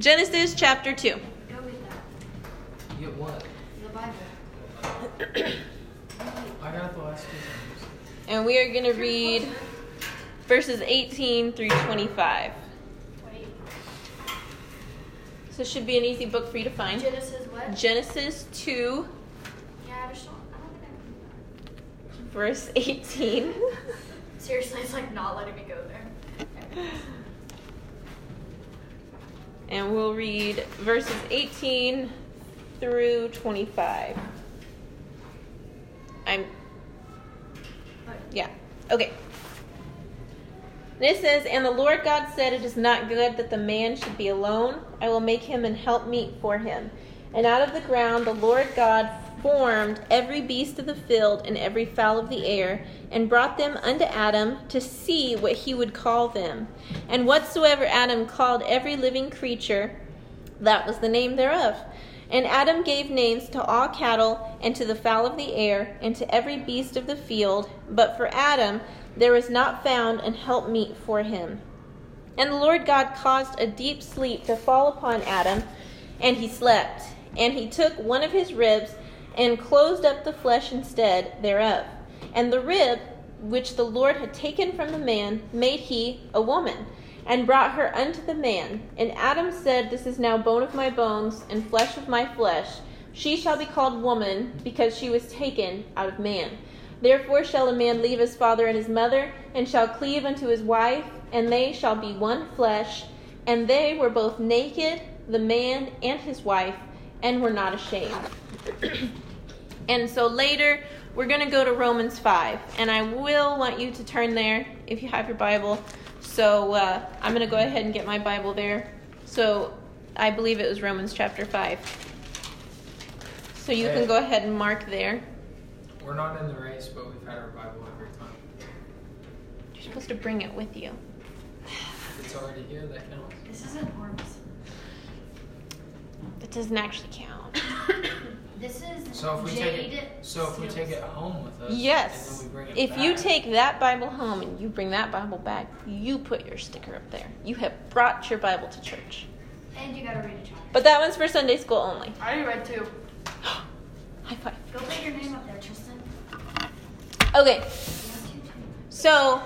Genesis chapter 2. Go with that. Get what? The Bible. I got the last two. And we are going to read verses 18 through 25. Wait. So it should be an easy book for you to find. Genesis what? Genesis 2, Yeah, I just don't. I don't think I can. verse 18. Seriously, it's like not letting me go there. And we'll read verses 18 through 25. I'm, yeah, okay. And it says, And the Lord God said, It is not good that the man should be alone. I will make him an helpmeet for him. And out of the ground the Lord God formed every beast of the field and every fowl of the air, and brought them unto Adam to see what he would call them. And whatsoever Adam called every living creature, that was the name thereof. And Adam gave names to all cattle, and to the fowl of the air, and to every beast of the field. But for Adam there was not found an helpmeet for him. And the Lord God caused a deep sleep to fall upon Adam, and he slept. And he took one of his ribs, and closed up the flesh instead thereof. And the rib which the Lord had taken from the man made he a woman, and brought her unto the man. And Adam said, This is now bone of my bones, and flesh of my flesh. She shall be called woman, because she was taken out of man. Therefore shall a man leave his father and his mother, and shall cleave unto his wife, and they shall be one flesh. And they were both naked, the man and his wife, and were not ashamed. and so later, we're going to go to Romans 5. And I will want you to turn there if you have your Bible. So uh, I'm going to go ahead and get my Bible there. So I believe it was Romans chapter 5. So you can go ahead and mark there. We're not in the race, but we've had our Bible every time. You're supposed to bring it with you. If it's already here, that counts. This isn't enormous. It doesn't actually count. This is So if we take it, so if we take it home with us, Yes. and then we bring it If you take that Bible home and you bring that Bible back, you put your sticker up there. You have brought your Bible to church. And you gotta read a chapter. But that one's for Sunday school only. I already read two. High five. Go put your name up there, Tristan. Okay, Yes, you do. so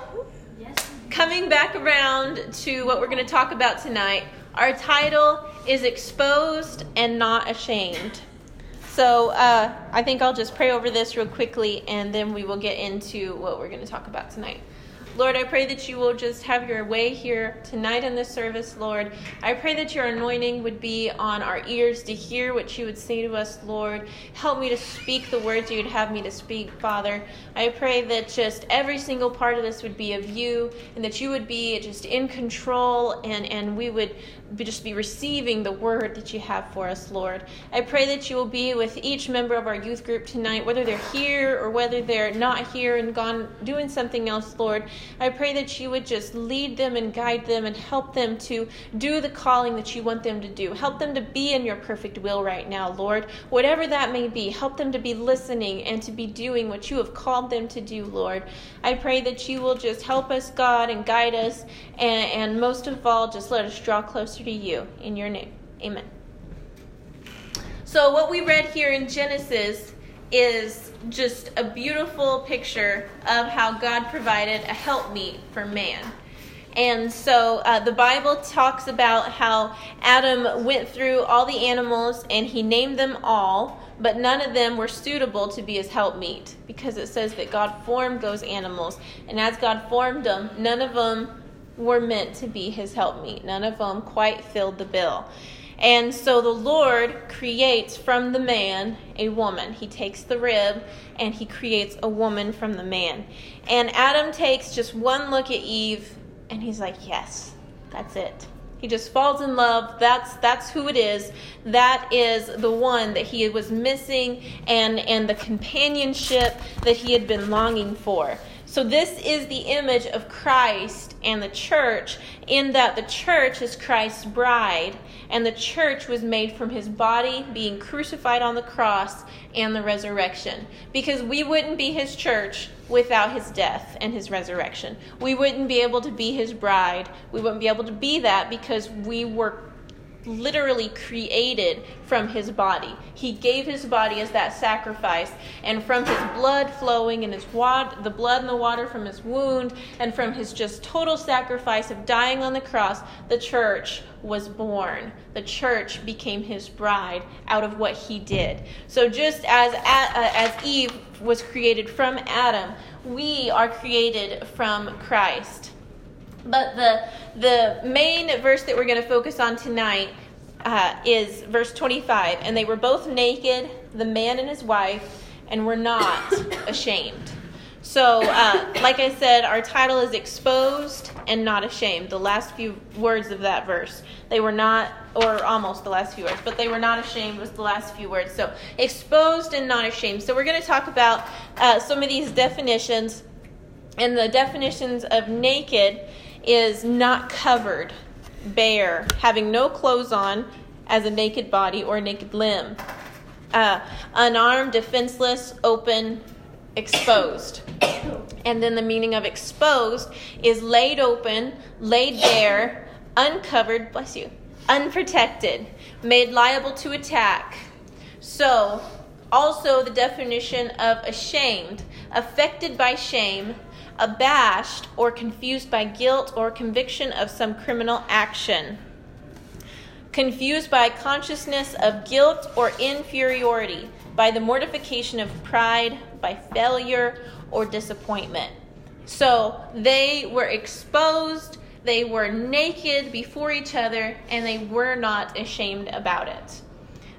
Yes, coming back around to what we're going to talk about tonight, our title is Exposed and Not Ashamed. So uh, I think I'll just pray over this real quickly and then we will get into what we're going to talk about tonight. Lord, I pray that you will just have your way here tonight in this service, Lord. I pray that your anointing would be on our ears to hear what you would say to us, Lord. Help me to speak the words you'd have me to speak, Father. I pray that just every single part of this would be of you and that you would be just in control and, and we would just be receiving the word that you have for us, Lord. I pray that you will be with each member of our youth group tonight, whether they're here or whether they're not here and gone doing something else, Lord. I pray that you would just lead them and guide them and help them to do the calling that you want them to do. Help them to be in your perfect will right now, Lord. Whatever that may be, help them to be listening and to be doing what you have called them to do, Lord. I pray that you will just help us, God, and guide us, and, and most of all, just let us draw closer to you. In your name, amen. So, what we read here in Genesis is just a beautiful picture of how God provided a helpmeet for man. And so uh, the Bible talks about how Adam went through all the animals and he named them all, but none of them were suitable to be his helpmeet because it says that God formed those animals. And as God formed them, none of them were meant to be his helpmeet. None of them quite filled the bill. And so the Lord creates from the man a woman. He takes the rib and he creates a woman from the man. And Adam takes just one look at Eve and he's like, "Yes, that's it." He just falls in love. That's that's who it is. That is the one that he was missing and and the companionship that he had been longing for. So, this is the image of Christ and the church, in that the church is Christ's bride, and the church was made from his body being crucified on the cross and the resurrection. Because we wouldn't be his church without his death and his resurrection. We wouldn't be able to be his bride. We wouldn't be able to be that because we were literally created from his body. He gave his body as that sacrifice, and from his blood flowing and his the blood and the water from his wound, and from his just total sacrifice of dying on the cross, the church was born. The church became his bride out of what he did. So just as as Eve was created from Adam, we are created from Christ. But the the main verse that we're going to focus on tonight uh, is verse 25. And they were both naked, the man and his wife, and were not ashamed. So, uh, like I said, our title is Exposed and Not Ashamed. The last few words of that verse. They were not, or almost the last few words, but they were not ashamed was the last few words. So, exposed and not ashamed. So, we're going to talk about uh, some of these definitions. And the definitions of naked is not covered, bare, having no clothes on as a naked body or naked limb, uh, unarmed, defenseless, open, exposed. And then the meaning of exposed is laid open, laid bare, uncovered, bless you, unprotected, made liable to attack. So, also the definition of ashamed, affected by shame, abashed or confused by guilt or conviction of some criminal action, confused by consciousness of guilt or inferiority, by the mortification of pride, by failure or disappointment. So they were exposed, they were naked before each other, and they were not ashamed about it.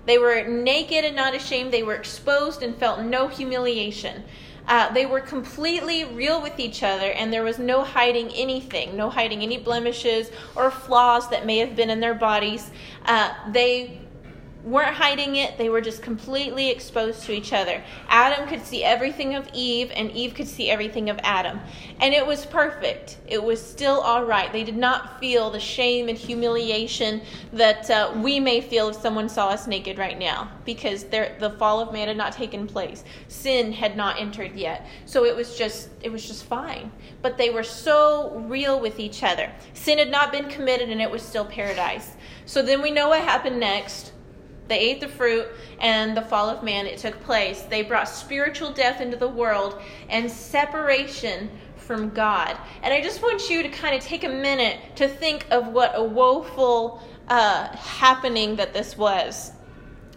They were naked and not ashamed. They were exposed and felt no humiliation. Uh, they were completely real with each other, and there was no hiding anything, no hiding any blemishes or flaws that may have been in their bodies. Uh, they weren't hiding it, they were just completely exposed to each other. Adam could see everything of Eve, and Eve could see everything of Adam. And it was perfect. It was still all right. They did not feel the shame and humiliation that uh, we may feel if someone saw us naked right now, because the fall of man had not taken place. Sin had not entered yet. So it was just it was just fine. But they were so real with each other. Sin had not been committed and it was still paradise. So then we know what happened next they ate the fruit, and the fall of man, it took place. They brought spiritual death into the world and separation from God. And I just want you to kind of take a minute to think of what a woeful uh, happening that this was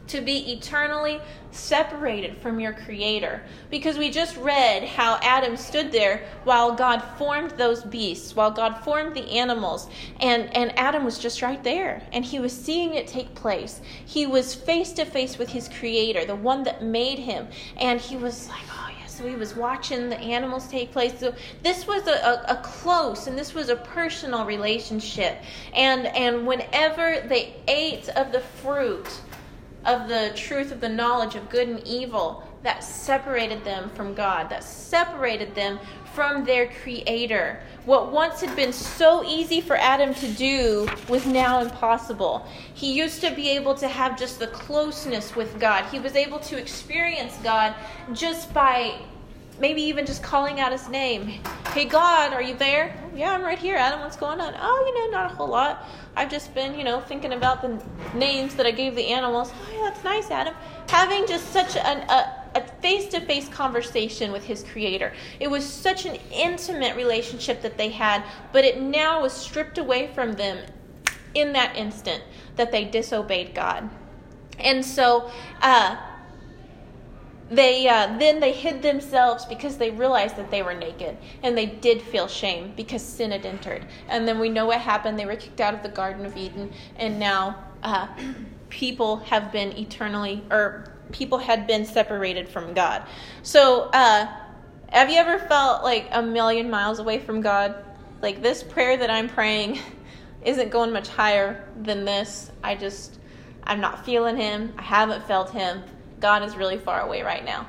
to be eternally separated from your creator. Because we just read how Adam stood there while God formed those beasts while God formed the animals and and Adam was just right there and he was seeing it take place. He was face to face with his creator the one that made him and he was like oh so he was watching the animals take place. So this was a, a, a close and this was a personal relationship. And and whenever they ate of the fruit of the truth of the knowledge of good and evil that separated them from God, that separated them from their Creator. What once had been so easy for Adam to do was now impossible. He used to be able to have just the closeness with God, he was able to experience God just by maybe even just calling out his name. Hey, God, are you there? Yeah, I'm right here. Adam, what's going on? Oh, you know, not a whole lot. I've just been, you know, thinking about the names that I gave the animals. Oh, yeah, that's nice, Adam. Having just such an, a face to face conversation with his creator. It was such an intimate relationship that they had, but it now was stripped away from them in that instant that they disobeyed God. And so, uh, they uh, then they hid themselves because they realized that they were naked and they did feel shame because sin had entered. And then we know what happened. They were kicked out of the garden of eden and now uh, people have been eternally or people had been separated from god. So uh, have you ever felt like a million miles away from god? Like this prayer that i'm praying isn't going much higher than this. I just i'm not feeling him. I haven't felt him God is really far away right now.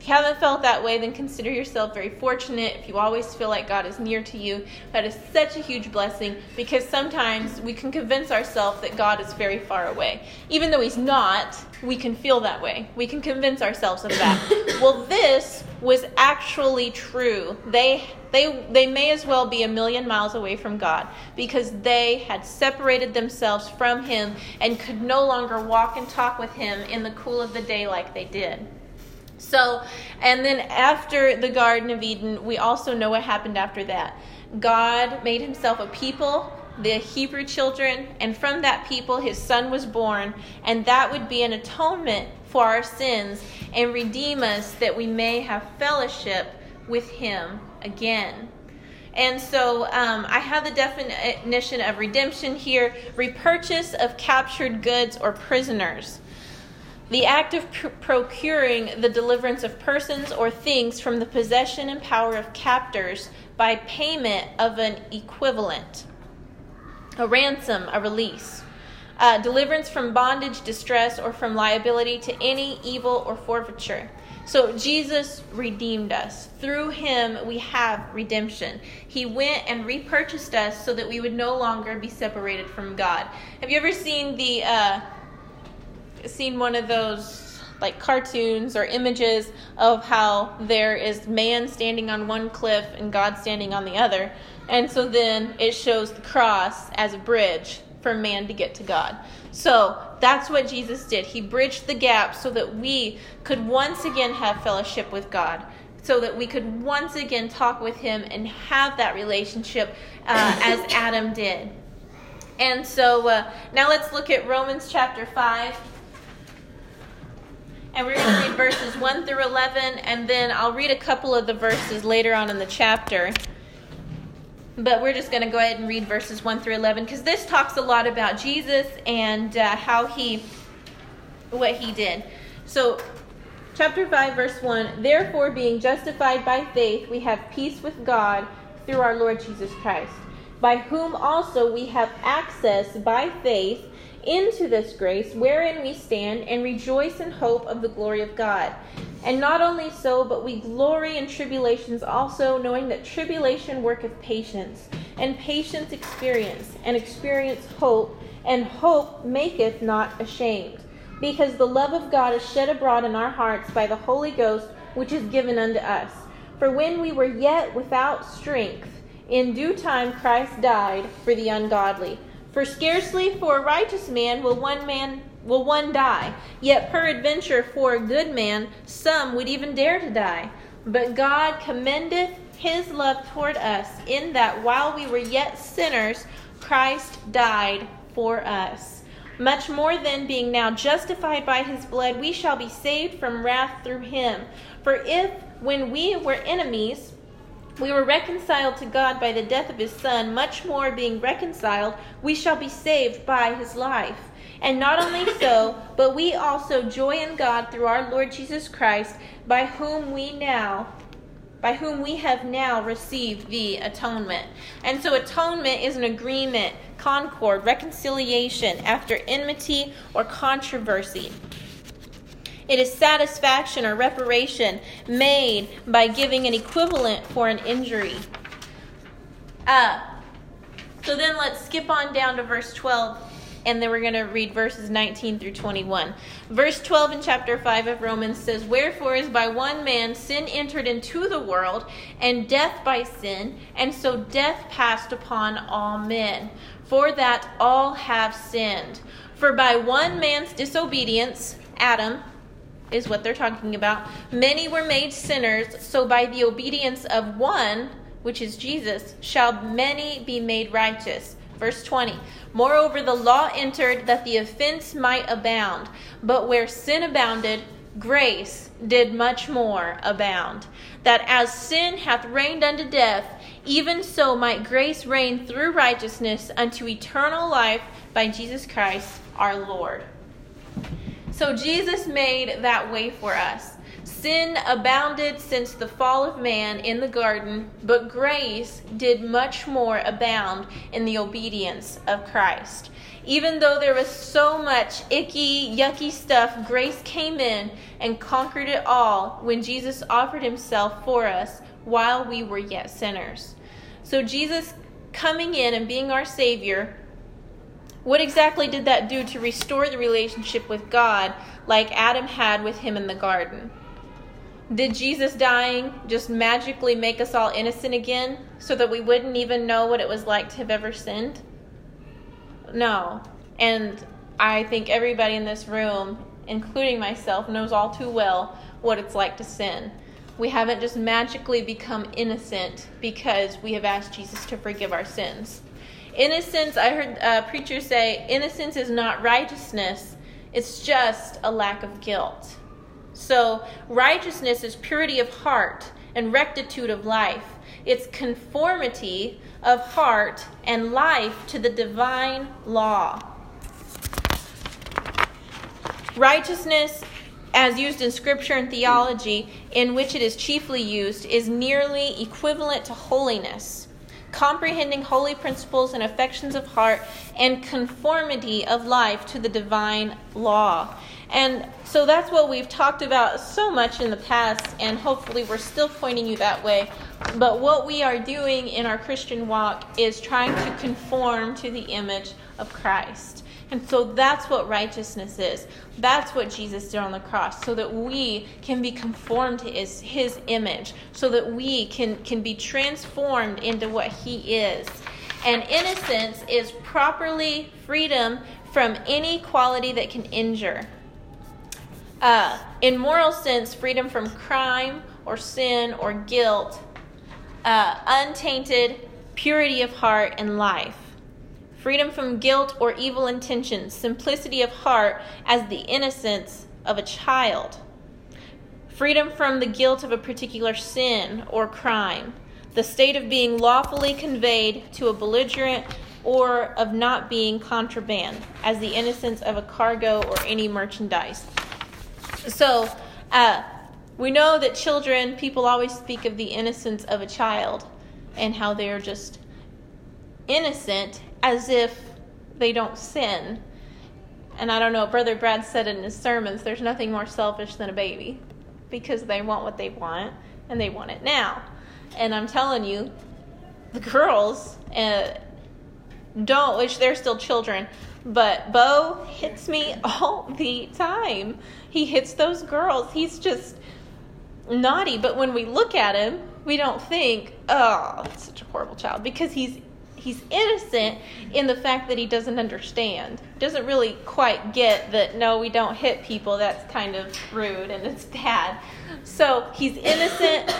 If you haven't felt that way, then consider yourself very fortunate. If you always feel like God is near to you, that is such a huge blessing because sometimes we can convince ourselves that God is very far away. Even though He's not, we can feel that way. We can convince ourselves of that. well, this was actually true. They they they may as well be a million miles away from God because they had separated themselves from him and could no longer walk and talk with him in the cool of the day like they did. So, and then after the Garden of Eden, we also know what happened after that. God made himself a people the Hebrew children, and from that people his son was born, and that would be an atonement for our sins and redeem us that we may have fellowship with him again. And so um, I have the definition of redemption here repurchase of captured goods or prisoners. The act of pr- procuring the deliverance of persons or things from the possession and power of captors by payment of an equivalent a ransom, a release, uh, deliverance from bondage, distress, or from liability to any evil or forfeiture. So Jesus redeemed us. Through him we have redemption. He went and repurchased us so that we would no longer be separated from God. Have you ever seen the uh, seen one of those like cartoons or images of how there is man standing on one cliff and God standing on the other? And so then it shows the cross as a bridge for man to get to God. So that's what Jesus did. He bridged the gap so that we could once again have fellowship with God, so that we could once again talk with Him and have that relationship uh, as Adam did. And so uh, now let's look at Romans chapter 5. And we're going to read verses 1 through 11, and then I'll read a couple of the verses later on in the chapter. But we're just going to go ahead and read verses 1 through 11 because this talks a lot about Jesus and uh, how he, what he did. So, chapter 5, verse 1 Therefore, being justified by faith, we have peace with God through our Lord Jesus Christ, by whom also we have access by faith into this grace wherein we stand and rejoice in hope of the glory of God. And not only so, but we glory in tribulations also, knowing that tribulation worketh patience, and patience experience, and experience hope, and hope maketh not ashamed. Because the love of God is shed abroad in our hearts by the Holy Ghost, which is given unto us. For when we were yet without strength, in due time Christ died for the ungodly. For scarcely for a righteous man will one man will one die, yet peradventure for a good man some would even dare to die. But God commendeth his love toward us, in that while we were yet sinners, Christ died for us. Much more than being now justified by his blood, we shall be saved from wrath through him. For if, when we were enemies, we were reconciled to God by the death of his Son, much more being reconciled, we shall be saved by his life. And not only so, but we also joy in God through our Lord Jesus Christ, by whom we now by whom we have now received the atonement. And so atonement is an agreement, concord, reconciliation after enmity or controversy. It is satisfaction or reparation made by giving an equivalent for an injury. Uh, so then let's skip on down to verse 12, and then we're going to read verses 19 through 21. Verse 12 in chapter 5 of Romans says, Wherefore is by one man sin entered into the world, and death by sin, and so death passed upon all men, for that all have sinned. For by one man's disobedience, Adam, is what they're talking about. Many were made sinners, so by the obedience of one, which is Jesus, shall many be made righteous. Verse 20. Moreover, the law entered that the offense might abound, but where sin abounded, grace did much more abound. That as sin hath reigned unto death, even so might grace reign through righteousness unto eternal life by Jesus Christ our Lord. So Jesus made that way for us. Sin abounded since the fall of man in the garden, but grace did much more abound in the obedience of Christ. Even though there was so much icky, yucky stuff, grace came in and conquered it all when Jesus offered himself for us while we were yet sinners. So, Jesus coming in and being our Savior what exactly did that do to restore the relationship with God like Adam had with him in the garden? Did Jesus dying just magically make us all innocent again so that we wouldn't even know what it was like to have ever sinned? No. And I think everybody in this room, including myself, knows all too well what it's like to sin. We haven't just magically become innocent because we have asked Jesus to forgive our sins. Innocence, I heard uh, preachers say, innocence is not righteousness, it's just a lack of guilt. So, righteousness is purity of heart and rectitude of life. It's conformity of heart and life to the divine law. Righteousness, as used in scripture and theology, in which it is chiefly used, is nearly equivalent to holiness comprehending holy principles and affections of heart, and conformity of life to the divine law. And so that's what we've talked about so much in the past, and hopefully we're still pointing you that way. But what we are doing in our Christian walk is trying to conform to the image of Christ. And so that's what righteousness is. That's what Jesus did on the cross, so that we can be conformed to his, his image, so that we can, can be transformed into what he is. And innocence is properly freedom from any quality that can injure. Uh, in moral sense, freedom from crime or sin or guilt, uh, untainted purity of heart and life freedom from guilt or evil intentions, simplicity of heart as the innocence of a child, freedom from the guilt of a particular sin or crime, the state of being lawfully conveyed to a belligerent or of not being contraband, as the innocence of a cargo or any merchandise. So, uh, we know that children, people always speak of the innocence of a child and how they're just innocent as if they don't sin. And I don't know, Brother Brad said in his sermons, there's nothing more selfish than a baby because they want what they want and they want it now. And I'm telling you, the girls uh, don't, which they're still children, but Bo hits me all the time. He hits those girls. He's just naughty. But when we look at him, we don't think, oh, such a horrible child, because he's he's innocent in the fact that he doesn't understand. Doesn't really quite get that no we don't hit people that's kind of rude and it's bad. So he's innocent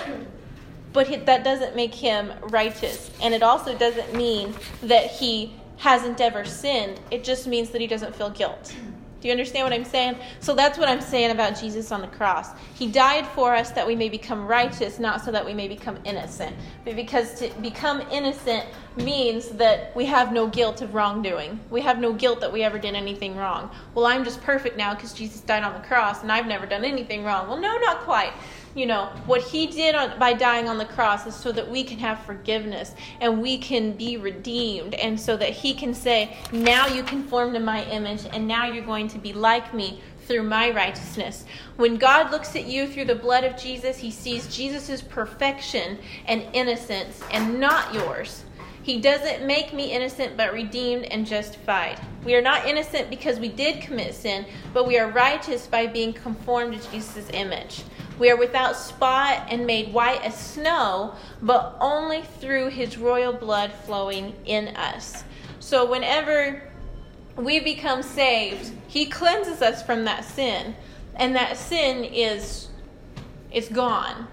but that doesn't make him righteous. And it also doesn't mean that he hasn't ever sinned. It just means that he doesn't feel guilt do you understand what I'm saying? So that's what I'm saying about Jesus on the cross. He died for us that we may become righteous, not so that we may become innocent. But because to become innocent means that we have no guilt of wrongdoing. We have no guilt that we ever did anything wrong. Well, I'm just perfect now because Jesus died on the cross and I've never done anything wrong. Well, no, not quite you know, what he did on, by dying on the cross is so that we can have forgiveness and we can be redeemed, and so that he can say, Now you conform to my image, and now you're going to be like me through my righteousness. When God looks at you through the blood of Jesus, he sees Jesus' perfection and innocence and not yours. He doesn't make me innocent, but redeemed and justified. We are not innocent because we did commit sin, but we are righteous by being conformed to Jesus' image. We are without spot and made white as snow, but only through his royal blood flowing in us. So whenever we become saved, he cleanses us from that sin, and that sin is it's gone.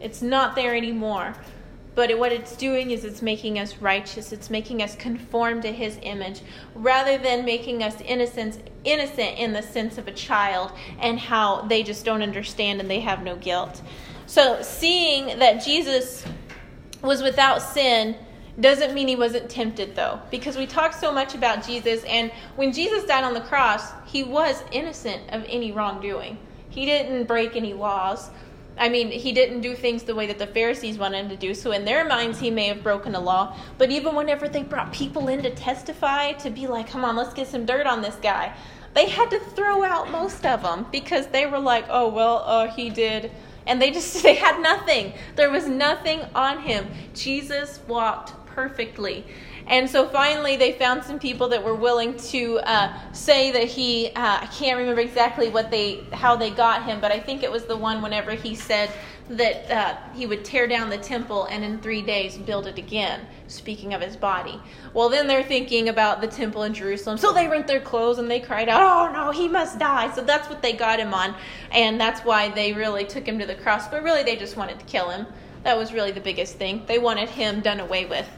It's not there anymore. But what it's doing is it's making us righteous. It's making us conform to His image, rather than making us innocent, innocent in the sense of a child and how they just don't understand and they have no guilt. So, seeing that Jesus was without sin doesn't mean he wasn't tempted, though, because we talk so much about Jesus, and when Jesus died on the cross, he was innocent of any wrongdoing. He didn't break any laws. I mean, he didn't do things the way that the Pharisees wanted him to do. So, in their minds, he may have broken a law. But even whenever they brought people in to testify, to be like, come on, let's get some dirt on this guy, they had to throw out most of them because they were like, oh, well, uh, he did. And they just, they had nothing. There was nothing on him. Jesus walked perfectly. And so finally, they found some people that were willing to uh, say that he. Uh, I can't remember exactly what they, how they got him, but I think it was the one whenever he said that uh, he would tear down the temple and in three days build it again. Speaking of his body. Well, then they're thinking about the temple in Jerusalem, so they rent their clothes and they cried out, "Oh no, he must die!" So that's what they got him on, and that's why they really took him to the cross. But really, they just wanted to kill him. That was really the biggest thing. They wanted him done away with.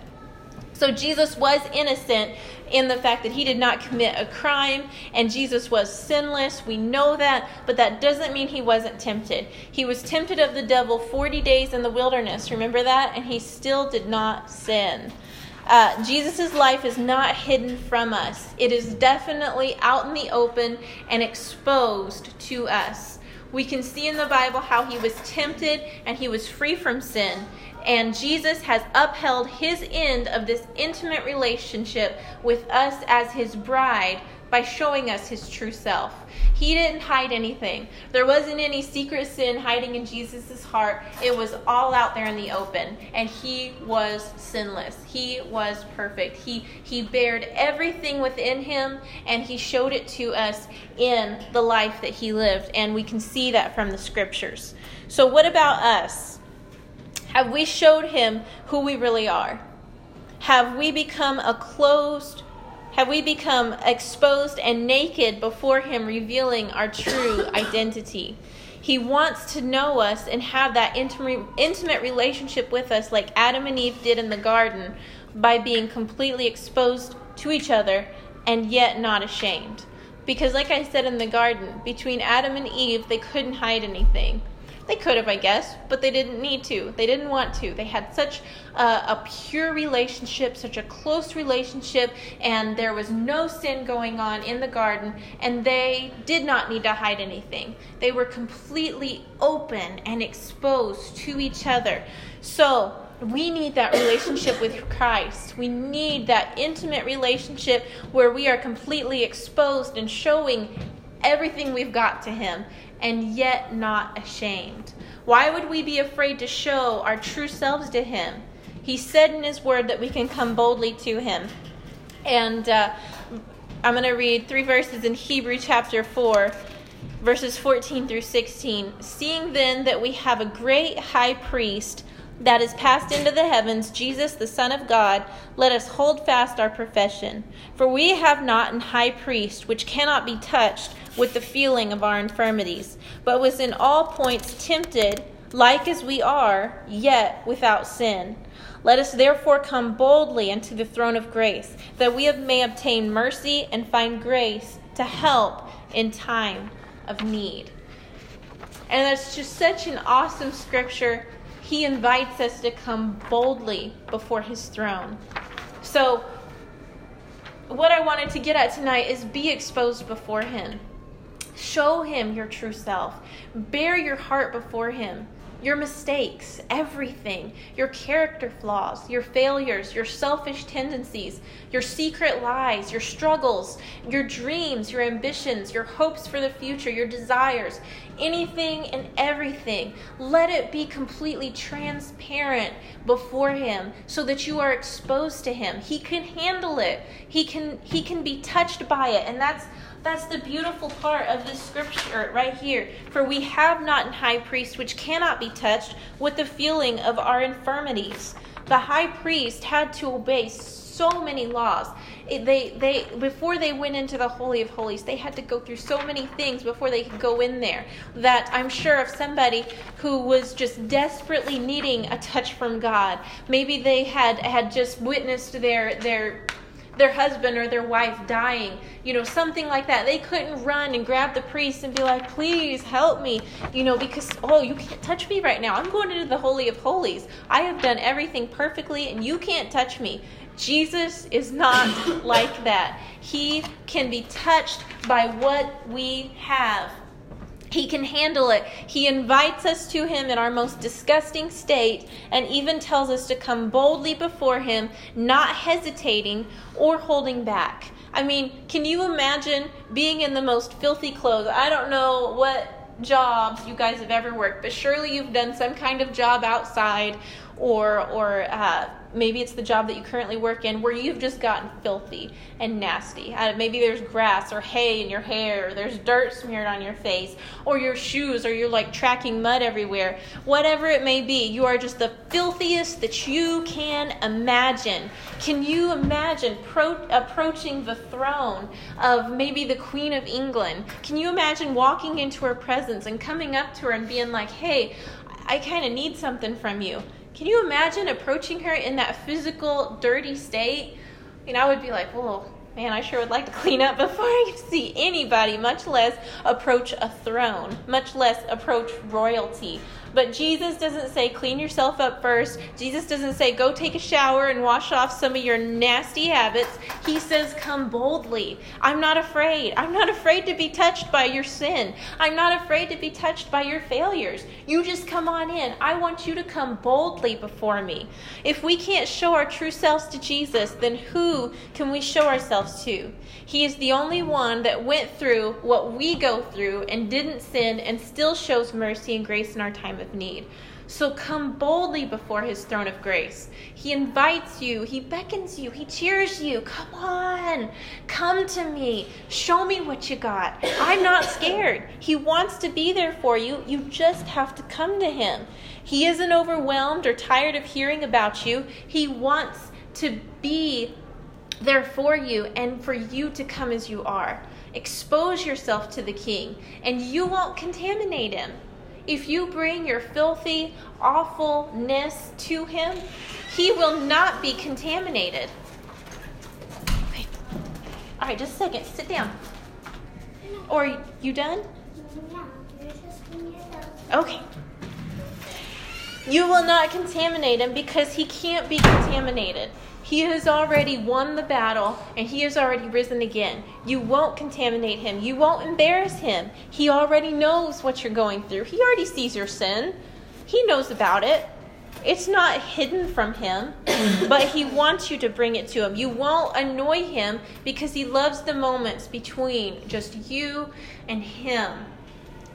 So Jesus was innocent in the fact that he did not commit a crime and Jesus was sinless. We know that, but that doesn't mean he wasn't tempted. He was tempted of the devil 40 days in the wilderness. Remember that? And he still did not sin. Uh, Jesus' life is not hidden from us, it is definitely out in the open and exposed to us. We can see in the Bible how he was tempted and he was free from sin. And Jesus has upheld his end of this intimate relationship with us as his bride by showing us his true self. He didn't hide anything. There wasn't any secret sin hiding in Jesus' heart. It was all out there in the open. And he was sinless. He was perfect. He he bared everything within him and he showed it to us in the life that he lived. And we can see that from the scriptures. So what about us? Have we showed him who we really are? Have we become a closed, have we become exposed and naked before him, revealing our true identity? He wants to know us and have that intimate relationship with us, like Adam and Eve did in the garden, by being completely exposed to each other and yet not ashamed. Because, like I said in the garden, between Adam and Eve, they couldn't hide anything. They could have, I guess, but they didn't need to. They didn't want to. They had such a, a, pure relationship, such a close relationship, and there was no sin going on in the garden, and they did not need to hide anything. They were completely open and exposed to each other. So, we need that relationship with Christ. We need that intimate relationship where we are completely exposed and showing everything we've got to Him and yet not ashamed? Why would we be afraid to show our true selves to Him? He said in His Word that we can come boldly to Him. And uh, I'm going to read three verses in Hebrew chapter 4, verses 14 through 16. Seeing then that we have a great high priest that is passed into the heavens, Jesus, the Son of God, let us hold fast our profession. For we have not an high priest which cannot be touched with the feeling of our infirmities, but was in all points tempted, like as we are, yet without sin. Let us therefore come boldly unto the throne of grace, that we may obtain mercy and find grace to help in time of need. And that's just such an awesome scripture. He invites us to come boldly before his throne. So, what I wanted to get at tonight is be exposed before him. Show him your true self. Bare your heart before him. Your mistakes, everything, your character flaws, your failures, your selfish tendencies, your secret lies, your struggles, your dreams, your ambitions, your hopes for the future, your desires, anything and everything. Let it be completely transparent before him so that you are exposed to him. He can handle it. He can he can be touched by it. And that's that's the beautiful part of this scripture right here. For we have not an high priest which cannot be touched with the feeling of our infirmities. The high priest had to obey so many laws. They, they, before they went into the Holy of Holies, they had to go through so many things before they could go in there that I'm sure if somebody who was just desperately needing a touch from God, maybe they had, had just witnessed their, their their husband or their wife dying, you know, something like that. They couldn't run and grab the priest and be like, please help me, you know, because, oh, you can't touch me right now. I'm going into the Holy of Holies. I have done everything perfectly and you can't touch me. Jesus is not like that. He can be touched by what we have. He can handle it. He invites us to Him in our most disgusting state and even tells us to come boldly before Him, not hesitating or holding back. I mean, can you imagine being in the most filthy clothes? I don't know what jobs you guys have ever worked, but surely you've done some kind of job outside or or uh, maybe it's the job that you currently work in where you've just gotten filthy and nasty. Uh, maybe there's grass or hay in your hair, or there's dirt smeared on your face, or your shoes, or you're like tracking mud everywhere. Whatever it may be, you are just the filthiest that you can imagine. Can you imagine pro- approaching the throne of maybe the Queen of England? Can you imagine walking into her presence and coming up to her and being like, hey, I kind of need something from you? Can you imagine approaching her in that physical, dirty state? And I would be like, whoa, man, I sure would like to clean up before I see anybody, much less approach a throne, much less approach royalty. But Jesus doesn't say clean yourself up first. Jesus doesn't say go take a shower and wash off some of your nasty habits. He says come boldly. I'm not afraid. I'm not afraid to be touched by your sin. I'm not afraid to be touched by your failures. You just come on in. I want you to come boldly before me. If we can't show our true selves to Jesus, then who can we show ourselves to? He is the only one that went through what we go through and didn't sin and still shows mercy and grace in our time of need. So come boldly before his throne of grace. He invites you, he beckons you, he cheers you. Come on, come to me. Show me what you got. I'm not scared. He wants to be there for you. You just have to come to him. He isn't overwhelmed or tired of hearing about you. He wants to be there for you and for you to come as you are. Expose yourself to the king, and you won't contaminate him. If you bring your filthy awfulness to him, he will not be contaminated. Okay. All right, just a second. Sit down. Or you done? Okay. You will not contaminate him because he can't be contaminated. He has already won the battle and he has already risen again. You won't contaminate him. You won't embarrass him. He already knows what you're going through. He already sees your sin. He knows about it. It's not hidden from him, but he wants you to bring it to him. You won't annoy him because he loves the moments between just you and him.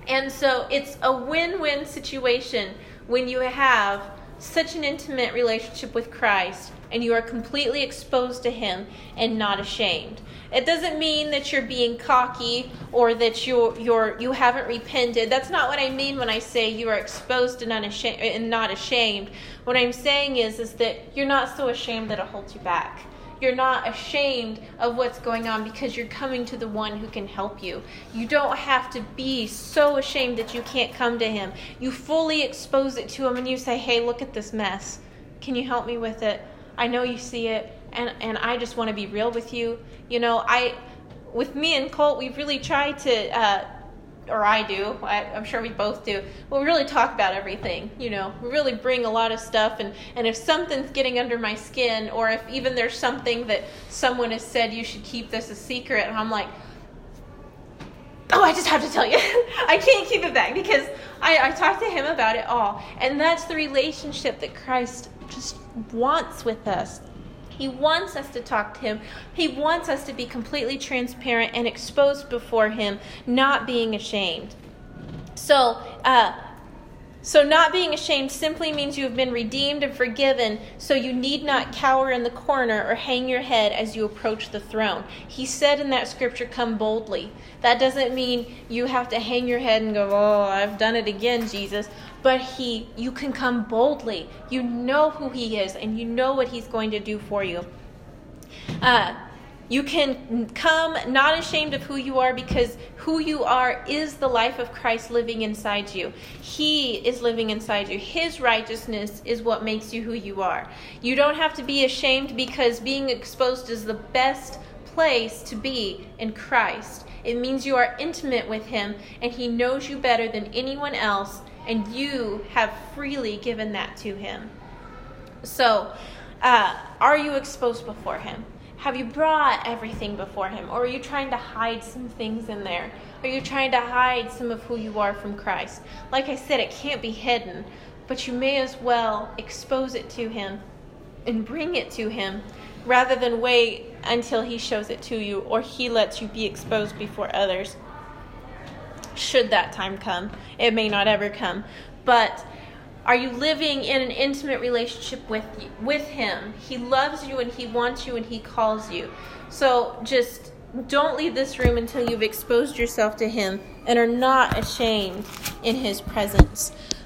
And so it's a win win situation when you have such an intimate relationship with Christ and you are completely exposed to Him and not ashamed. It doesn't mean that you're being cocky or that you're, you're, you haven't repented. That's not what I mean when I say you are exposed and, unashamed, and not ashamed. What I'm saying is, is that you're not so ashamed that it holds you back you're not ashamed of what's going on because you're coming to the one who can help you. You don't have to be so ashamed that you can't come to him. You fully expose it to him and you say, Hey, look at this mess. Can you help me with it? I know you see it, and, and I just want to be real with you. You know, I, with me and Colt, we've really tried to, uh, or I do, I, am sure we both do, we really talk about everything. You know, we really bring a lot of stuff, and, and if something's getting under my skin, or if even there's something that someone has said you should keep this a secret, and I'm like, oh, I just have to tell you. I can't keep it back because I, I talked to him about it all. And that's the relationship that Christ just wants with us. He wants us to talk to Him. He wants us to be completely transparent and exposed before Him, not being ashamed. So, uh, so, not being ashamed simply means you have been redeemed and forgiven, so you need not cower in the corner or hang your head as you approach the throne. He said in that scripture, Come boldly. That doesn't mean you have to hang your head and go, Oh, I've done it again, Jesus. But he, you can come boldly. You know who He is, and you know what He's going to do for you. Uh, you can come not ashamed of who you are because who you are is the life of Christ living inside you. He is living inside you. His righteousness is what makes you who you are. You don't have to be ashamed because being exposed is the best place to be in Christ. It means you are intimate with Him and He knows you better than anyone else, and you have freely given that to Him. So, uh, are you exposed before Him? Have you brought everything before Him? Or are you trying to hide some things in there? Are you trying to hide some of who you are from Christ? Like I said, it can't be hidden, but you may as well expose it to Him and bring it to Him rather than wait until He shows it to you or He lets you be exposed before others. Should that time come, it may not ever come. But Are you living in an intimate relationship with with him? He loves you and he wants you and he calls you. So just don't leave this room until you've exposed yourself to him and are not ashamed in his presence.